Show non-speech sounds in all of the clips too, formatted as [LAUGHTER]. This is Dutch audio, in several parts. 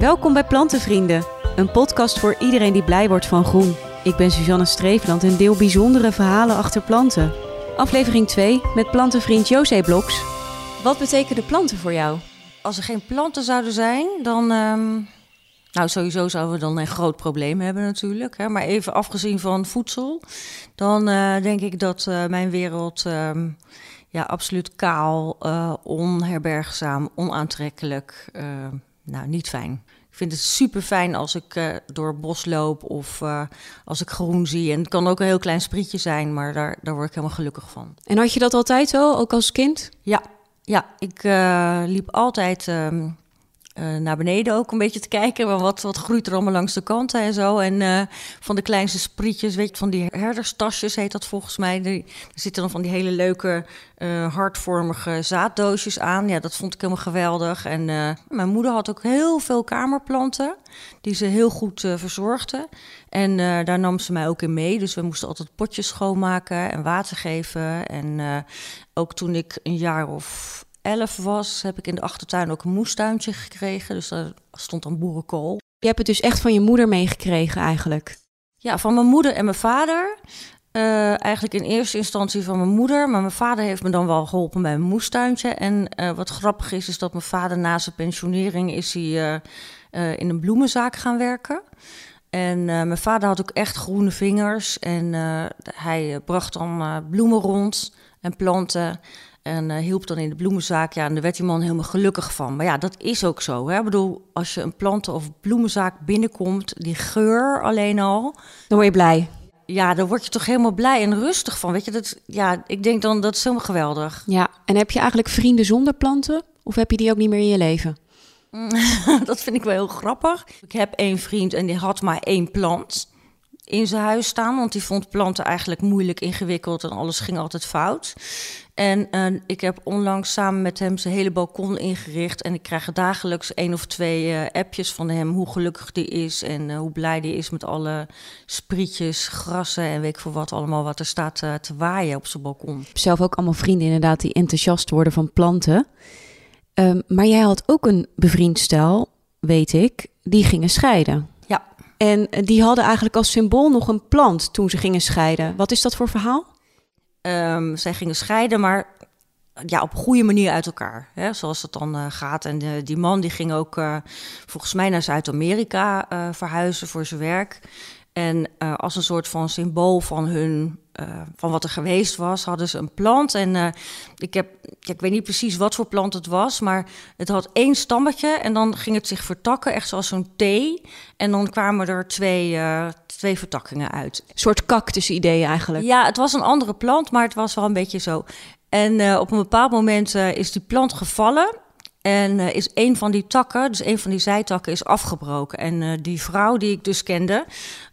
Welkom bij Plantenvrienden, een podcast voor iedereen die blij wordt van groen. Ik ben Suzanne Streefland en deel bijzondere verhalen achter planten. Aflevering 2 met plantenvriend José Bloks. Wat betekenen planten voor jou? Als er geen planten zouden zijn, dan. ehm, nou, sowieso zouden we dan een groot probleem hebben, natuurlijk. Hè? Maar even afgezien van voedsel, dan eh, denk ik dat eh, mijn wereld. ehm, ja, absoluut kaal, eh, onherbergzaam, onaantrekkelijk. Nou, niet fijn. Ik vind het super fijn als ik eh, door het bos loop of eh, als ik groen zie. En het kan ook een heel klein sprietje zijn, maar daar, daar word ik helemaal gelukkig van. En had je dat altijd zo, ook als kind? Ja, ja ik eh, liep altijd ehm, eh, naar beneden ook een beetje te kijken. maar Wat, wat groeit er allemaal langs de kanten en zo. En eh, van de kleinste sprietjes, weet je, van die herderstasjes heet dat volgens mij. Er zitten dan van die hele leuke eh, hartvormige zaaddoosjes aan. Ja, dat vond ik helemaal geweldig. En mijn moeder had ook heel veel kamerplanten die ze heel goed verzorgde. En daar nam ze mij ook in mee. Dus we moesten altijd potjes schoonmaken en water geven. En ook toen ik een jaar of elf was, heb ik in de achtertuin ook een moestuintje gekregen. Dus daar stond dan boerenkool. Je hebt het dus echt van je moeder meegekregen eigenlijk. Ja, van mijn moeder en mijn vader. Eh, eigenlijk in eerste instantie van mijn moeder. Maar mijn vader heeft me dan wel geholpen bij mijn moestuintje. En eh, wat grappig is, is dat mijn vader na zijn pensionering is hij eh, in een bloemenzaak gaan werken. En mijn vader had ook echt groene vingers. En hij bracht dan bloemen rond en planten. En eh, hielp dan in de bloemenzaak. Ja, en daar werd die man helemaal gelukkig van. Maar ja, dat is ook zo. Hè? Ik bedoel, als je een planten- of bloemenzaak binnenkomt, die geur alleen al. Dan word je blij. Ja, daar word je toch helemaal blij en rustig van. Weet je, dat, ja, ik denk dan dat is helemaal geweldig. Ja, en heb je eigenlijk vrienden zonder planten? Of heb je die ook niet meer in je leven? [LAUGHS] dat vind ik wel heel grappig. Ik heb één vriend en die had maar één plant in zijn huis staan. Want die vond planten eigenlijk moeilijk, ingewikkeld en alles ging altijd fout. En eh, ik heb onlangs samen met hem zijn hele balkon ingericht. En ik krijg dagelijks één of twee eh, appjes van hem hoe gelukkig die is. En eh, hoe blij die is met alle sprietjes, grassen en weet ik veel wat allemaal wat er staat te waaien op zijn balkon. Ik heb zelf ook allemaal vrienden inderdaad die enthousiast worden van planten. Ehm, maar jij had ook een bevriend stel, weet ik, die gingen scheiden. En eh, die hadden eigenlijk als symbool nog een plant toen ze gingen scheiden. Wat is dat voor verhaal? Ehm, zij gingen scheiden, maar ja, op een goede manier uit elkaar. Hè, zoals het dan eh, gaat. En eh, die man die ging ook volgens mij naar Zuid-Amerika verhuizen voor zijn werk. En als een soort van symbool van hun, eh, van wat er geweest was, hadden ze een plant. En eh, ik, heb, ik weet niet precies wat voor plant het was, maar het had één stammetje en dan ging het zich vertakken, echt zoals zo'n thee. En dan kwamen er twee, eh, twee vertakkingen uit. Een soort cactus-idee eigenlijk. Ja, het was een andere plant, maar het was wel een beetje zo. En op een bepaald moment is die plant gevallen. En is een van die takken, dus een van die zijtakken, is afgebroken. En die vrouw die ik dus kende,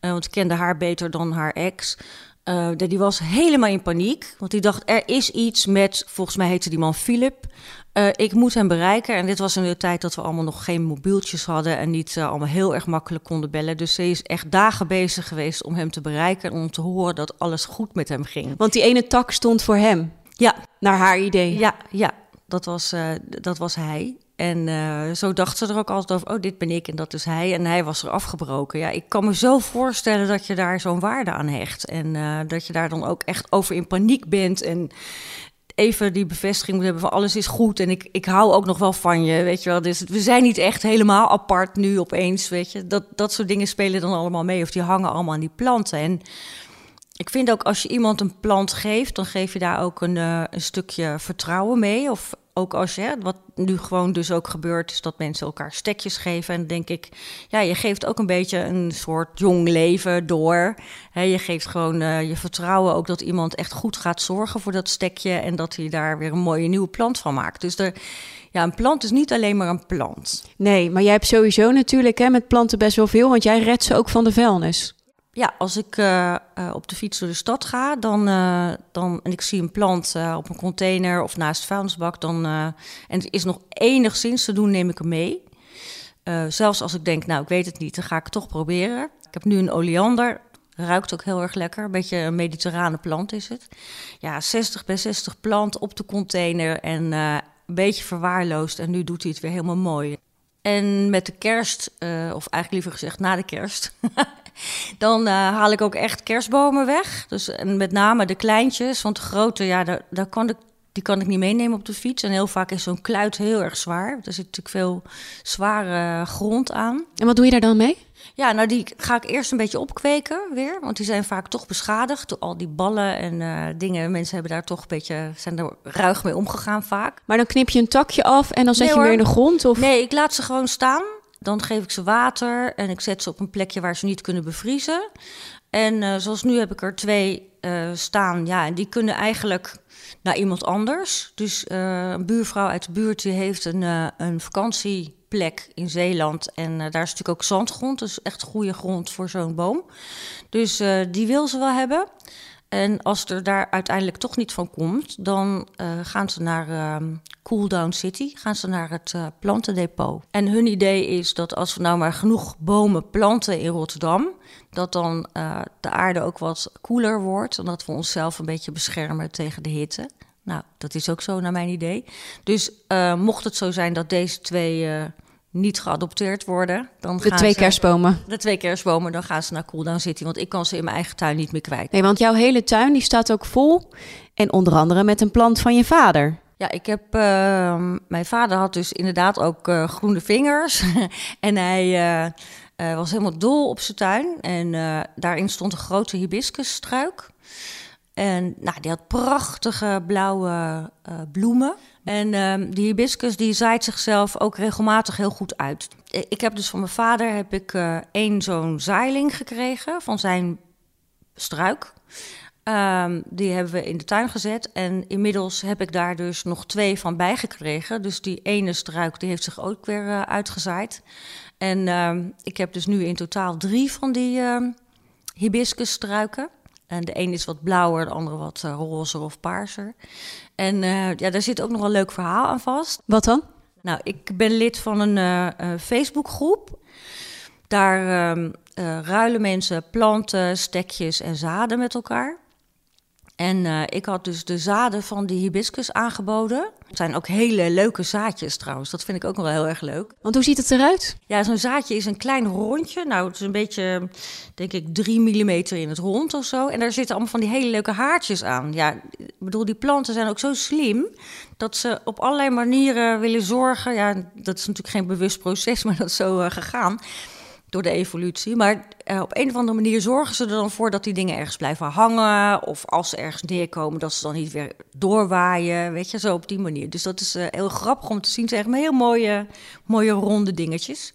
want ik kende haar beter dan haar ex. Eh, die was helemaal in paniek. Want die dacht, er is iets met, volgens mij heette die man Philip. Eh, ik moet hem bereiken. En dit was in de tijd dat we allemaal nog geen mobieltjes hadden. En niet eh, allemaal heel erg makkelijk konden bellen. Dus ze is echt dagen bezig geweest om hem te bereiken. En om te horen dat alles goed met hem ging. Want die ene tak stond voor hem, Ja, naar haar idee. ja, ja. Dat was, dat was hij. En eh, zo dacht ze er ook altijd over, oh, dit ben ik en dat is hij. En hij was er afgebroken. Ja, ik kan me zo voorstellen dat je daar zo'n waarde aan hecht. En eh, dat je daar dan ook echt over in paniek bent. En even die bevestiging moet hebben van alles is goed. En ik, ik hou ook nog wel van je, weet je wel. Dus we zijn niet echt helemaal apart nu opeens, weet je. Dat, dat soort dingen spelen dan allemaal mee. Of die hangen allemaal aan die planten. En ik vind ook als je iemand een plant geeft, dan geef je daar ook een, eh, een stukje vertrouwen mee. Of ook als je, wat nu gewoon dus ook gebeurt, is dat mensen elkaar stekjes geven. En dan denk ik, ja, je geeft ook een beetje een soort jong leven door. Hè, je geeft gewoon eh, je vertrouwen ook dat iemand echt goed gaat zorgen voor dat stekje. En dat hij daar weer een mooie nieuwe plant van maakt. Dus er, ja, een plant is niet alleen maar een plant. Nee, maar jij hebt sowieso natuurlijk hè, met planten best wel veel, want jij redt ze ook van de vuilnis. Ja, als ik eh, eh, op de fiets door de stad ga dan, eh, dan, en ik zie een plant op een container of naast de vuilnisbak, dan, en het is nog enigszins te doen, neem ik hem mee. Zelfs als ik denk, nou, ik weet het niet, dan ga ik het toch proberen. Ik heb nu een oleander, ruikt ook heel erg lekker. Een beetje een mediterrane plant is het. Ja, 60 bij 60 plant op de container en een beetje verwaarloosd. En nu doet hij het weer helemaal mooi. En met de kerst, uh, of eigenlijk liever gezegd na de kerst, [LAUGHS] dan uh, haal ik ook echt kerstbomen weg. Dus en met name de kleintjes, want de grote, ja, daar, daar kan ik, die kan ik niet meenemen op de fiets. En heel vaak is zo'n kluit heel erg zwaar. Er zit natuurlijk veel zware grond aan. En wat doe je daar dan mee? Ja, nou die ga ik eerst een beetje opkweken weer. Want die zijn vaak toch beschadigd door al die ballen en uh, dingen. Mensen hebben daar toch een beetje, zijn er ruig mee omgegaan vaak. Maar dan knip je een takje af en dan zet je weer in de grond? Of? Nee, ik laat ze gewoon staan. Dan geef ik ze water en ik zet ze op een plekje waar ze niet kunnen bevriezen. En uh, zoals nu heb ik er twee uh, staan. Ja, en die kunnen eigenlijk naar iemand anders. Dus een buurvrouw uit de buurt die heeft een, een vakantie plek in Zeeland. En uh, daar is natuurlijk ook zandgrond, dus echt goede grond voor zo'n boom. Dus uh, die wil ze wel hebben. En als er daar uiteindelijk toch niet van komt, dan uh, gaan ze naar uh, Cooldown City, gaan ze naar het plantendepot. En hun idee is dat als we nou maar genoeg bomen planten in Rotterdam, dat dan de aarde ook wat koeler wordt en dat we onszelf een beetje beschermen tegen de hitte. Nou, dat is ook zo naar mijn idee. Dus mocht het zo zijn dat deze twee niet geadopteerd worden. Dan de twee kerstbomen. De twee kerstbomen, dan gaan ze naar Cooldown City. Want ik kan ze in mijn eigen tuin niet meer kwijt. Nee, want jouw hele tuin die staat ook vol. En onder andere met een plant van je vader. Ja, ik heb. Uh, mijn vader had dus inderdaad ook uh, groene vingers. [LAUGHS] en hij uh, was helemaal dol op zijn tuin. En daarin stond een grote hibiscusstruik. En nou, die had prachtige blauwe bloemen. En um, die hibiscus die zaait zichzelf ook regelmatig heel goed uit. Ik heb dus van mijn vader heb ik uh, één zo'n zaailing gekregen van zijn struik. Um, die hebben we in de tuin gezet. En inmiddels heb ik daar dus nog twee van bijgekregen. Dus die ene struik die heeft zich ook weer uitgezaaid. En um, ik heb dus nu in totaal drie van die hibiscusstruiken. En de een is wat blauwer, de andere wat uh, rozer of paarser. En uh, ja, daar zit ook nog een leuk verhaal aan vast. Wat dan? Nou, ik ben lid van een uh, Facebookgroep. Daar uh, ruilen mensen planten, stekjes en zaden met elkaar. En ik had dus de zaden van die hibiscus aangeboden. Het zijn ook hele leuke zaadjes trouwens. Dat vind ik ook wel heel erg leuk. Want hoe ziet het eruit? Ja, zo'n zaadje is een klein rondje. Nou, het is een beetje, denk ik, 3 mm in het rond of zo. En daar zitten allemaal van die hele leuke haartjes aan. Ja, ik bedoel, die planten zijn ook zo slim... dat ze op allerlei manieren willen zorgen. Ja, dat is natuurlijk geen bewust proces, [LAUGHS] maar dat is zo uh, gegaan door de evolutie. Maar uh, op een of andere manier zorgen ze er dan voor dat die dingen ergens blijven hangen. Of als ze ergens neerkomen, dat ze dan niet weer doorwaaien. Weet je, zo op die manier. Dus dat is uh, heel grappig om te zien. Het zijn echt heel mooie, mooie ronde dingetjes.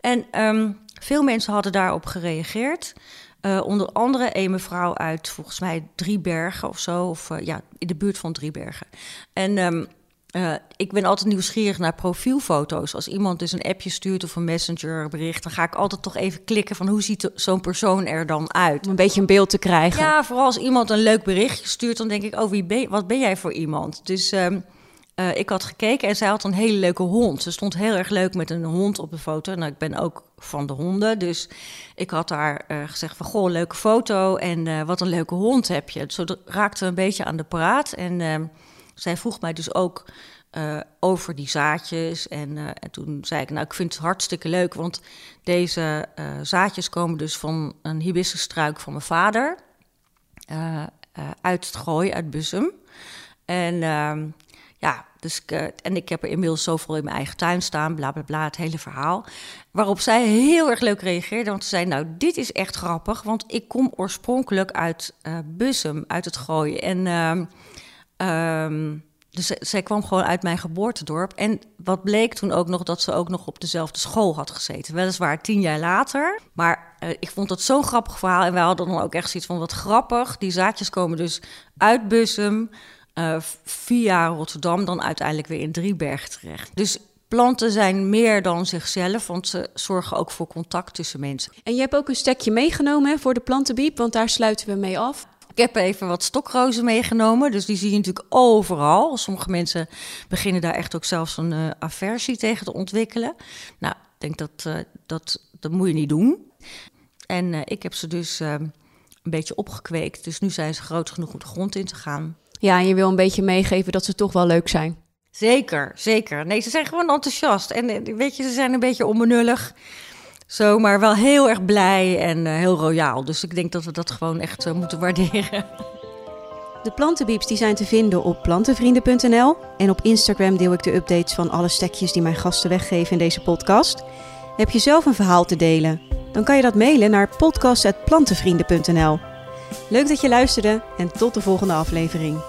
En um, veel mensen hadden daarop gereageerd. Uh, onder andere een mevrouw uit volgens mij Driebergen of zo. Of ja, in de buurt van Driebergen. En um, uh, ik ben altijd nieuwsgierig naar profielfoto's. Als iemand dus een appje stuurt of een messenger bericht, dan ga ik altijd toch even klikken van hoe ziet zo'n persoon er dan uit. Om een beetje een beeld te krijgen. Ja, vooral als iemand een leuk berichtje stuurt, dan denk ik, oh, wie ben, wat ben jij voor iemand? Dus uh, uh, ik had gekeken en zij had een hele leuke hond. Ze stond heel erg leuk met een hond op de foto. Nou, ik ben ook van de honden, dus ik had haar uh, gezegd van, goh, leuke foto en wat een leuke hond heb je. Zo raakte een beetje aan de praat en ehm, zij vroeg mij dus ook uh, over die zaadjes. En, uh, en, toen zei ik, nou, ik vind het hartstikke leuk, want deze uh, zaadjes komen dus van een hibiscusstruik van mijn vader. uit het gooi, uit Bussum. En ehm, ja, dus en ik heb er inmiddels zoveel in mijn eigen tuin staan, bla bla bla, het hele verhaal. Waarop zij heel erg leuk reageerde, want ze zei: Nou, dit is echt grappig, want ik kom oorspronkelijk uit Bussum, uit het gooi. En. Um, dus zij kwam gewoon uit mijn geboortedorp. En wat bleek toen ook nog, dat ze ook nog op dezelfde school had gezeten. Weliswaar tien jaar later. Maar uh, ik vond dat zo'n grappig verhaal. En wij hadden dan ook echt zoiets van, wat grappig. Die zaadjes komen dus uit Bussum, uh, via Rotterdam... dan uiteindelijk weer in Drieberg terecht. Dus planten zijn meer dan zichzelf, want ze zorgen ook voor contact tussen mensen. En je hebt ook een stekje meegenomen hè, voor de plantenbiep, want daar sluiten we mee af. Ik heb even wat stokrozen meegenomen, dus die zie je natuurlijk overal. Sommige mensen beginnen daar echt ook zelfs een uh, aversie tegen te ontwikkelen. Nou, ik denk dat, uh, dat dat moet je niet doen. En uh, ik heb ze dus een beetje opgekweekt, dus nu zijn ze groot genoeg om de grond in te gaan. Ja, en je wil een beetje meegeven dat ze toch wel leuk zijn. Zeker, zeker. Nee, ze zijn gewoon enthousiast. En eh, weet je, ze zijn een beetje onbenullig. Zo, maar wel heel erg blij en uh, heel royaal. Dus ik denk dat we dat gewoon echt uh, moeten waarderen. De plantenbeeps die zijn te vinden op plantenvrienden.nl. En op Instagram deel ik de updates van alle stekjes die mijn gasten weggeven in deze podcast. Heb je zelf een verhaal te delen? Dan kan je dat mailen naar podcast.plantenvrienden.nl. Leuk dat je luisterde en tot de volgende aflevering.